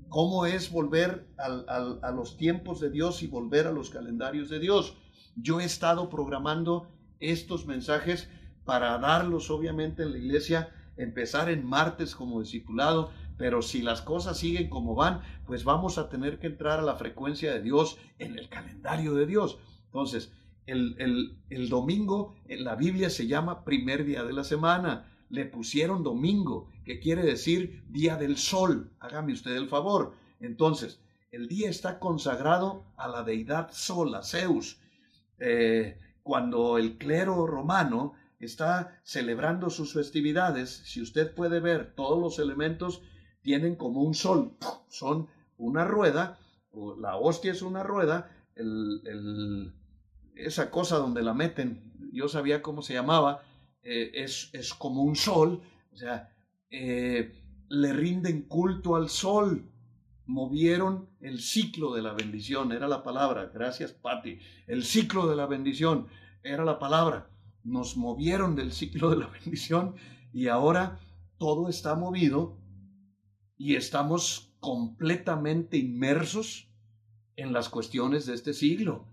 ¿Cómo es volver a los tiempos de Dios y volver a los calendarios de Dios? Yo he estado programando estos mensajes para darlos obviamente en la iglesia, empezar en martes como discipulado, pero si las cosas siguen como van, pues vamos a tener que entrar a la frecuencia de Dios en el calendario de Dios. Entonces, el, domingo en la Biblia se llama primer día de la semana. Le pusieron domingo, que quiere decir día del sol. Hágame usted el favor. Entonces, el día está consagrado a la deidad Sol, a Zeus. Eh, cuando el clero romano está celebrando sus festividades, si usted puede ver todos los elementos tienen como un sol, son una rueda, la hostia es una rueda, esa cosa donde la meten, yo sabía cómo se llamaba, eh, es, es, como un sol, o sea, eh, le rinden culto al sol, movieron el ciclo de la bendición, era la palabra, gracias Patti, el ciclo de la bendición era la palabra. Nos movieron del ciclo de la bendición y ahora todo está movido y estamos completamente inmersos en las cuestiones de este siglo.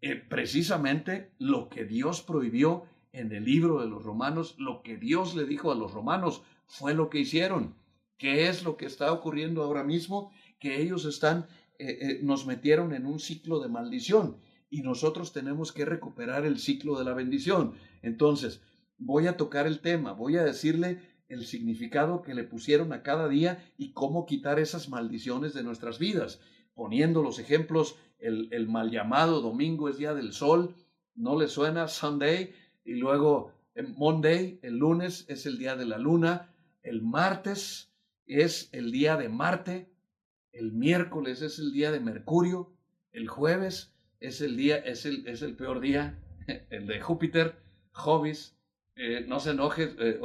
Eh, precisamente lo que Dios prohibió en el libro de los romanos, lo que Dios le dijo a los romanos, fue lo que hicieron. ¿Qué es lo que está ocurriendo ahora mismo? Que ellos están, eh, eh, nos metieron en un ciclo de maldición y nosotros tenemos que recuperar el ciclo de la bendición. Entonces, voy a tocar el tema, voy a decirle el significado que le pusieron a cada día y cómo quitar esas maldiciones de nuestras vidas, poniendo los ejemplos, el, el mal llamado domingo es día del sol, ¿no le suena Sunday? Y luego Monday, el lunes, es el día de la luna, el martes es el día de Marte, el miércoles es el día de Mercurio, el jueves es el día, es el, es el peor día, el de Júpiter, Jovis, eh, no se enoje, eh,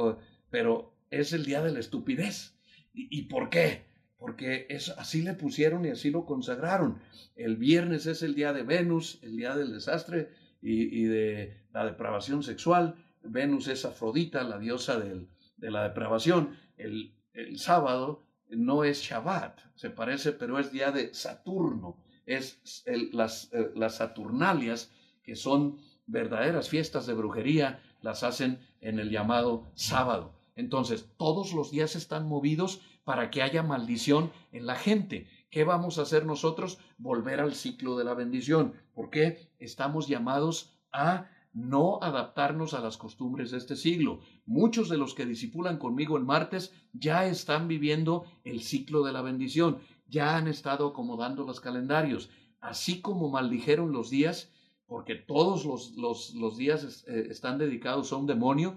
pero es el día de la estupidez. ¿Y, por qué? Porque es, así le pusieron y así lo consagraron. El viernes es el día de Venus, el día del desastre y, de la depravación sexual. Venus es Afrodita, la diosa de la depravación. El, el sábado no es Shabbat, se parece, pero es día de Saturno. Es las, eh, las Saturnalias, que son verdaderas fiestas de brujería, las hacen en el llamado sábado. Entonces, todos los días están movidos para que haya maldición en la gente. ¿Qué vamos a hacer nosotros? Volver al ciclo de la bendición. porque Estamos llamados a no adaptarnos a las costumbres de este siglo. Muchos de los que disipulan conmigo el martes ya están viviendo el ciclo de la bendición, ya han estado acomodando los calendarios, así como maldijeron los días, porque todos los, los, días eh, están dedicados a un demonio,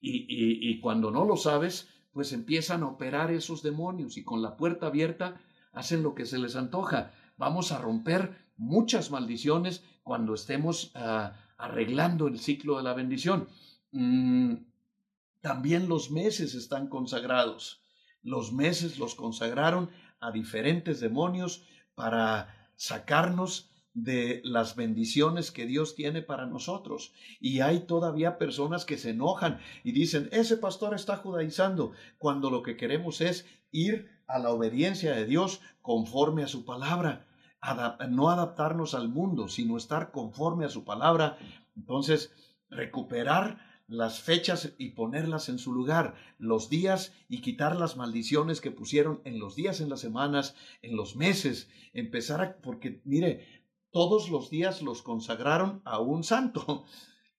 y, y cuando no lo sabes, pues empiezan a operar esos demonios y con la puerta abierta hacen lo que se les antoja. Vamos a romper muchas maldiciones cuando estemos ah, arreglando el ciclo de la bendición. Mm, también los meses están consagrados. Los meses los consagraron a diferentes demonios para sacarnos de las bendiciones que Dios tiene para nosotros. Y hay todavía personas que se enojan y dicen, ese pastor está judaizando, cuando lo que queremos es ir a la obediencia de Dios conforme a su palabra no adaptarnos al mundo, sino estar conforme a su palabra. Entonces, recuperar las fechas y ponerlas en su lugar, los días y quitar las maldiciones que pusieron en los días, en las semanas, en los meses, empezar a, porque mire, todos los días los consagraron a un santo.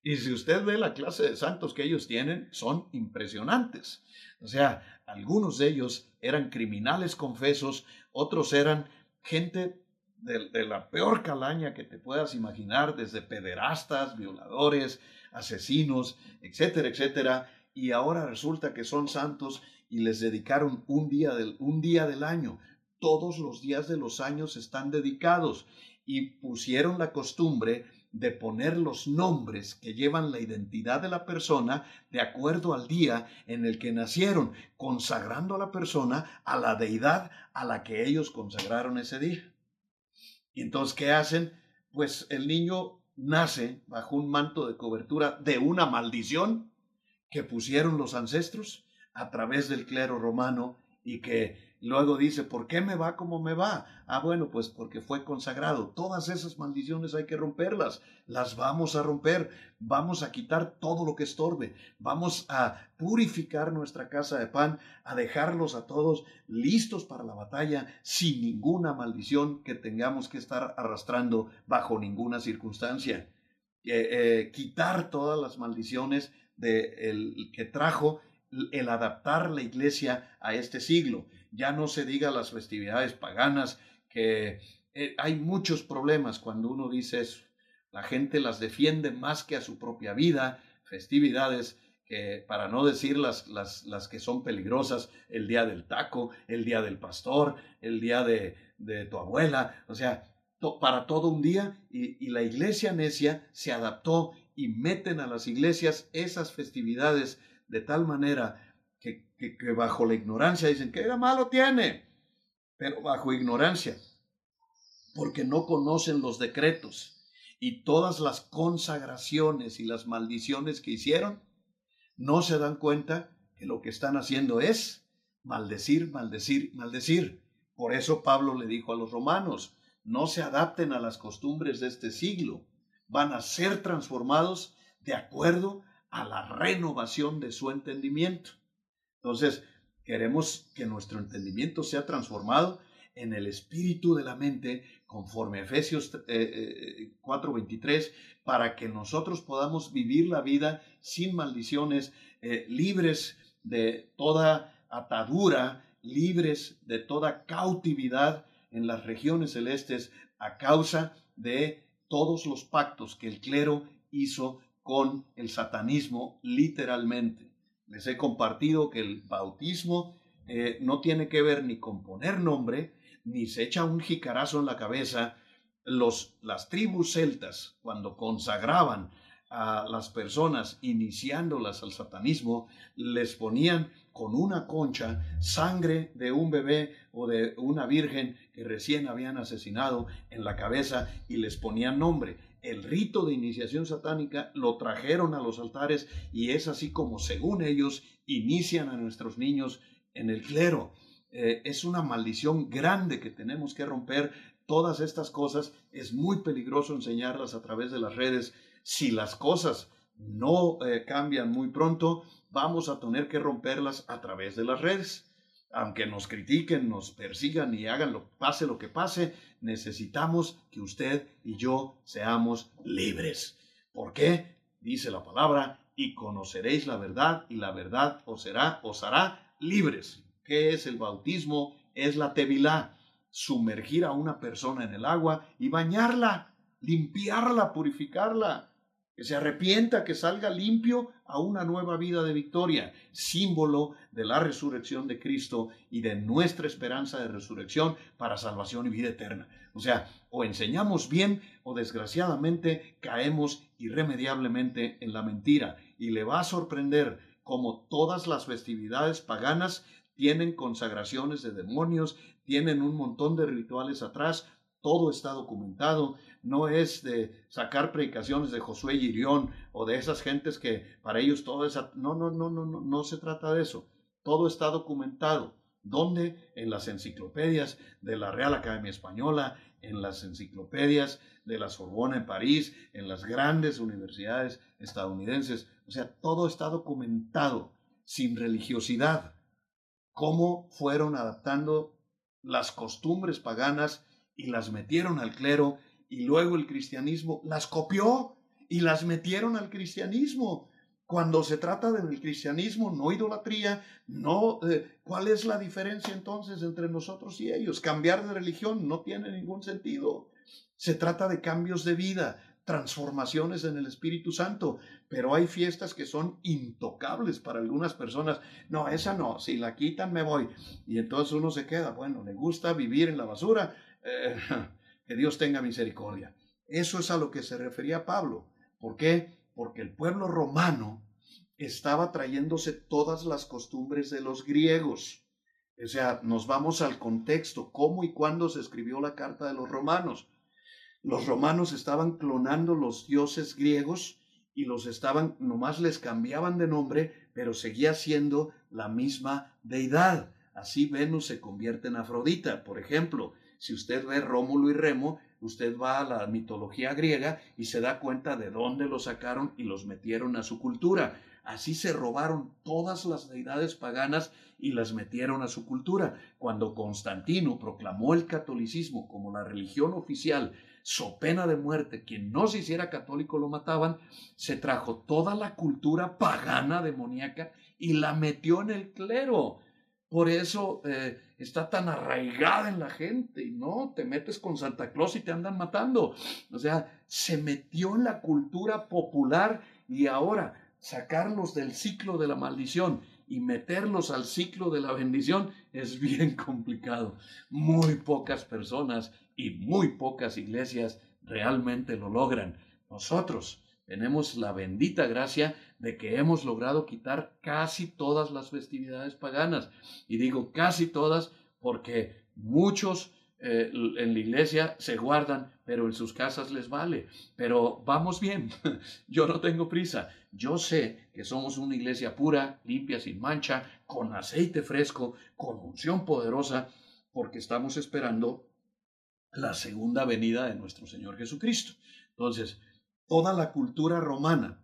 Y si usted ve la clase de santos que ellos tienen, son impresionantes. O sea, algunos de ellos eran criminales confesos, otros eran gente de, la peor calaña que te puedas imaginar, desde pederastas, violadores, asesinos, etcétera, etcétera, y ahora resulta que son santos y les dedicaron un día del, un día del año. Todos los días de los años están dedicados y pusieron la costumbre de poner los nombres que llevan la identidad de la persona de acuerdo al día en el que nacieron, consagrando a la persona a la deidad a la que ellos consagraron ese día. Y entonces, ¿qué hacen? Pues el niño nace bajo un manto de cobertura de una maldición que pusieron los ancestros a través del clero romano y que Luego dice, ¿por qué me va como me va? Ah, bueno, pues porque fue consagrado. Todas esas maldiciones hay que romperlas. Las vamos a romper. Vamos a quitar todo lo que estorbe. Vamos a purificar nuestra casa de pan, a dejarlos a todos listos para la batalla, sin ninguna maldición que tengamos que estar arrastrando bajo ninguna circunstancia. Eh, eh, quitar todas las maldiciones de el, que trajo el adaptar la iglesia a este siglo ya no se diga las festividades paganas, que eh, hay muchos problemas cuando uno dice eso. La gente las defiende más que a su propia vida, festividades que, para no decir las, las, las que son peligrosas, el día del taco, el día del pastor, el día de, de tu abuela, o sea, para todo un día y, y la iglesia necia se adaptó y meten a las iglesias esas festividades de tal manera que, bajo la ignorancia dicen que era malo tiene, pero bajo ignorancia, porque no conocen los decretos y todas las consagraciones y las maldiciones que hicieron, no se dan cuenta que lo que están haciendo es maldecir, maldecir, maldecir. Por eso Pablo le dijo a los romanos, no se adapten a las costumbres de este siglo, van a ser transformados de acuerdo a la renovación de su entendimiento. Entonces, queremos que nuestro entendimiento sea transformado en el espíritu de la mente, conforme a Efesios 4:23, para que nosotros podamos vivir la vida sin maldiciones, libres de toda atadura, libres de toda cautividad en las regiones celestes a causa de todos los pactos que el clero hizo con el satanismo literalmente. Les he compartido que el bautismo eh, no tiene que ver ni con poner nombre, ni se echa un jicarazo en la cabeza. Los, las tribus celtas, cuando consagraban a las personas iniciándolas al satanismo, les ponían con una concha sangre de un bebé o de una virgen que recién habían asesinado en la cabeza y les ponían nombre. El rito de iniciación satánica lo trajeron a los altares y es así como, según ellos, inician a nuestros niños en el clero. Eh, es una maldición grande que tenemos que romper. Todas estas cosas es muy peligroso enseñarlas a través de las redes si las cosas no eh, cambian muy pronto, vamos a tener que romperlas a través de las redes. Aunque nos critiquen, nos persigan y hagan lo pase lo que pase, necesitamos que usted y yo seamos libres. ¿Por qué? Dice la palabra, y conoceréis la verdad, y la verdad os será, os hará libres. ¿Qué es el bautismo? Es la tevilá, sumergir a una persona en el agua y bañarla, limpiarla, purificarla que se arrepienta, que salga limpio a una nueva vida de victoria, símbolo de la resurrección de Cristo y de nuestra esperanza de resurrección para salvación y vida eterna. O sea, o enseñamos bien o desgraciadamente caemos irremediablemente en la mentira y le va a sorprender como todas las festividades paganas tienen consagraciones de demonios, tienen un montón de rituales atrás, todo está documentado, no es de sacar predicaciones de Josué Girión o de esas gentes que para ellos todo es... No, no, no, no, no, no se trata de eso. Todo está documentado. ¿Dónde? En las enciclopedias de la Real Academia Española, en las enciclopedias de la Sorbona en París, en las grandes universidades estadounidenses. O sea, todo está documentado, sin religiosidad. Cómo fueron adaptando las costumbres paganas y las metieron al clero y luego el cristianismo las copió y las metieron al cristianismo. Cuando se trata del cristianismo, no idolatría, no, eh, ¿cuál es la diferencia entonces entre nosotros y ellos? Cambiar de religión no tiene ningún sentido. Se trata de cambios de vida, transformaciones en el Espíritu Santo, pero hay fiestas que son intocables para algunas personas. No, esa no, si la quitan me voy. Y entonces uno se queda, bueno, le gusta vivir en la basura, eh, que Dios tenga misericordia. Eso es a lo que se refería Pablo. ¿Por qué? Porque el pueblo romano estaba trayéndose todas las costumbres de los griegos. O sea, nos vamos al contexto, cómo y cuándo se escribió la carta de los romanos. Los romanos estaban clonando los dioses griegos y los estaban, nomás les cambiaban de nombre, pero seguía siendo la misma deidad. Así Venus se convierte en Afrodita, por ejemplo. Si usted ve Rómulo y Remo, usted va a la mitología griega y se da cuenta de dónde los sacaron y los metieron a su cultura. Así se robaron todas las deidades paganas y las metieron a su cultura. Cuando Constantino proclamó el catolicismo como la religión oficial, so pena de muerte, quien no se hiciera católico lo mataban, se trajo toda la cultura pagana demoníaca y la metió en el clero. Por eso eh, está tan arraigada en la gente y no te metes con Santa Claus y te andan matando. O sea, se metió en la cultura popular y ahora sacarlos del ciclo de la maldición y meterlos al ciclo de la bendición es bien complicado. Muy pocas personas y muy pocas iglesias realmente lo logran. Nosotros tenemos la bendita gracia de que hemos logrado quitar casi todas las festividades paganas. Y digo casi todas porque muchos eh, en la iglesia se guardan, pero en sus casas les vale. Pero vamos bien, yo no tengo prisa. Yo sé que somos una iglesia pura, limpia, sin mancha, con aceite fresco, con unción poderosa, porque estamos esperando la segunda venida de nuestro Señor Jesucristo. Entonces, toda la cultura romana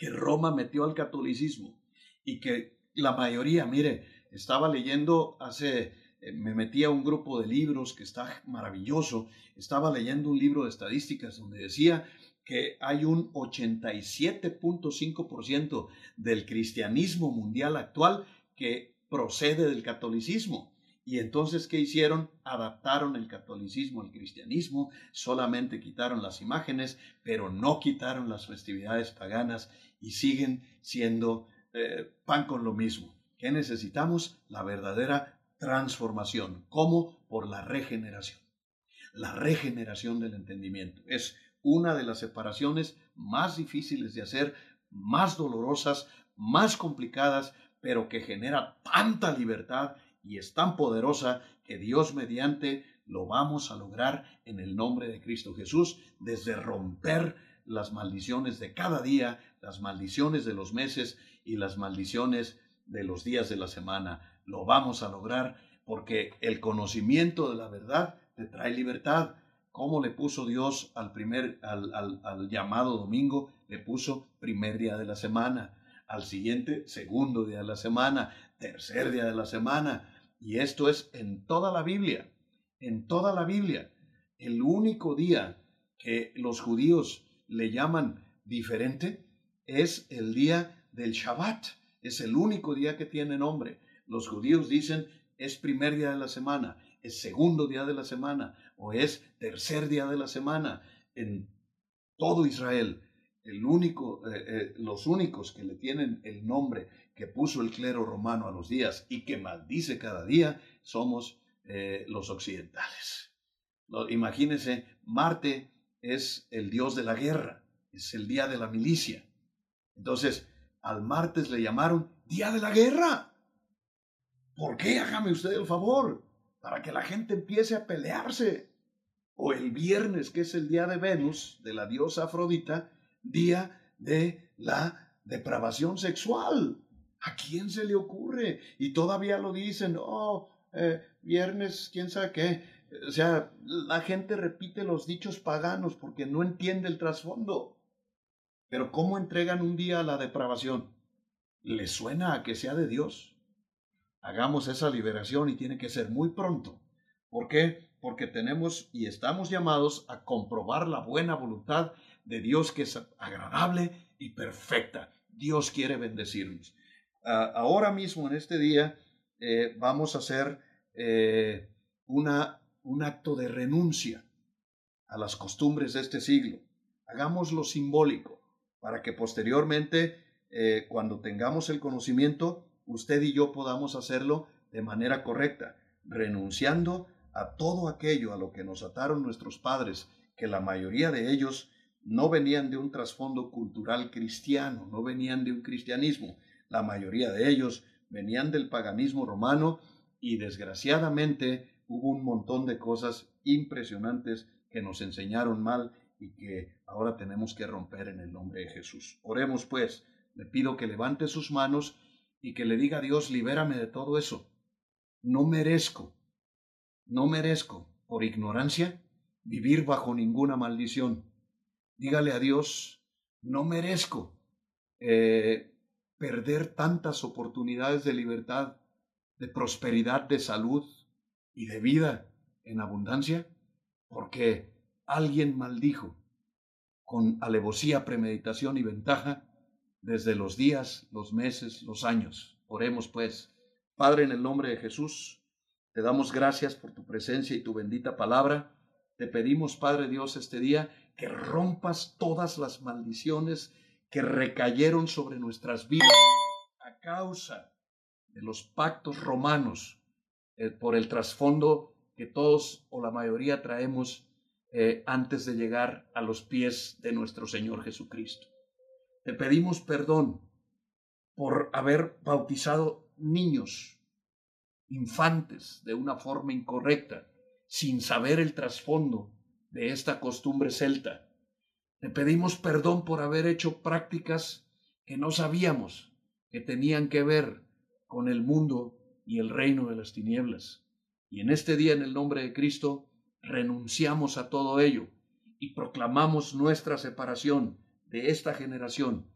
que Roma metió al catolicismo y que la mayoría, mire, estaba leyendo hace eh, me metí a un grupo de libros que está maravilloso. Estaba leyendo un libro de estadísticas donde decía que hay un 87.5% del cristianismo mundial actual que procede del catolicismo. Y entonces, ¿qué hicieron? Adaptaron el catolicismo al cristianismo, solamente quitaron las imágenes, pero no quitaron las festividades paganas y siguen siendo eh, pan con lo mismo. ¿Qué necesitamos? La verdadera transformación. ¿Cómo? Por la regeneración. La regeneración del entendimiento. Es una de las separaciones más difíciles de hacer, más dolorosas, más complicadas, pero que genera tanta libertad y es tan poderosa que Dios mediante lo vamos a lograr en el nombre de Cristo Jesús, desde romper las maldiciones de cada día, las maldiciones de los meses y las maldiciones de los días de la semana. Lo vamos a lograr porque el conocimiento de la verdad te trae libertad. ¿Cómo le puso Dios al primer, al, llamado domingo? Le puso primer día de la semana al siguiente segundo día de la semana, tercer día de la semana. Y esto es en toda la Biblia, en toda la Biblia. El único día que los judíos le llaman diferente es el día del Shabbat. Es el único día que tiene nombre. Los judíos dicen es primer día de la semana, es segundo día de la semana o es tercer día de la semana. En todo Israel el único, eh, eh, los únicos que le tienen el nombre que puso el clero romano a los días y que maldice cada día somos eh, los occidentales. Imagínense, Marte es el dios de la guerra, es el día de la milicia. Entonces, al martes le llamaron día de la guerra. ¿Por qué? Hágame usted el favor, para que la gente empiece a pelearse. O el viernes, que es el día de Venus, de la diosa Afrodita, día de la depravación sexual. ¿A quién se le ocurre? Y todavía lo dicen, oh, eh, viernes, quién sabe qué. O sea, la gente repite los dichos paganos porque no entiende el trasfondo. Pero ¿cómo entregan un día la depravación? ¿Le suena a que sea de Dios? Hagamos esa liberación y tiene que ser muy pronto. ¿Por qué? Porque tenemos y estamos llamados a comprobar la buena voluntad de Dios que es agradable y perfecta. Dios quiere bendecirnos. Ah, ahora mismo, en este día, eh, vamos a hacer eh, una, un acto de renuncia a las costumbres de este siglo. Hagámoslo simbólico para que posteriormente, eh, cuando tengamos el conocimiento, usted y yo podamos hacerlo de manera correcta, renunciando a todo aquello a lo que nos ataron nuestros padres, que la mayoría de ellos no venían de un trasfondo cultural cristiano, no venían de un cristianismo. La mayoría de ellos venían del paganismo romano y desgraciadamente hubo un montón de cosas impresionantes que nos enseñaron mal y que ahora tenemos que romper en el nombre de Jesús. Oremos pues, le pido que levante sus manos y que le diga a Dios, libérame de todo eso. No merezco, no merezco, por ignorancia, vivir bajo ninguna maldición dígale a Dios, no merezco eh, perder tantas oportunidades de libertad, de prosperidad, de salud y de vida en abundancia, porque alguien maldijo con alevosía, premeditación y ventaja desde los días, los meses, los años. Oremos pues. Padre, en el nombre de Jesús, te damos gracias por tu presencia y tu bendita palabra. Te pedimos, Padre Dios, este día que rompas todas las maldiciones que recayeron sobre nuestras vidas a causa de los pactos romanos eh, por el trasfondo que todos o la mayoría traemos eh, antes de llegar a los pies de nuestro Señor Jesucristo. Te pedimos perdón por haber bautizado niños, infantes, de una forma incorrecta, sin saber el trasfondo de esta costumbre celta. Le pedimos perdón por haber hecho prácticas que no sabíamos que tenían que ver con el mundo y el reino de las tinieblas. Y en este día, en el nombre de Cristo, renunciamos a todo ello y proclamamos nuestra separación de esta generación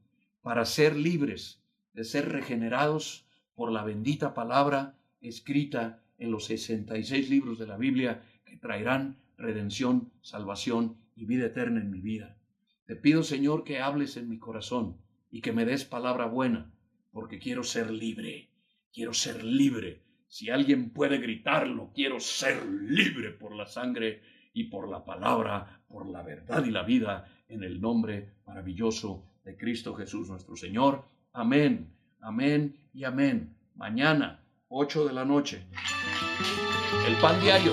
para ser libres de ser regenerados por la bendita palabra escrita en los 66 libros de la Biblia que traerán redención, salvación y vida eterna en mi vida. Te pido, Señor, que hables en mi corazón y que me des palabra buena, porque quiero ser libre, quiero ser libre. Si alguien puede gritarlo, quiero ser libre por la sangre y por la palabra, por la verdad y la vida, en el nombre maravilloso de Cristo Jesús nuestro Señor. Amén, amén y amén. Mañana, 8 de la noche. El pan diario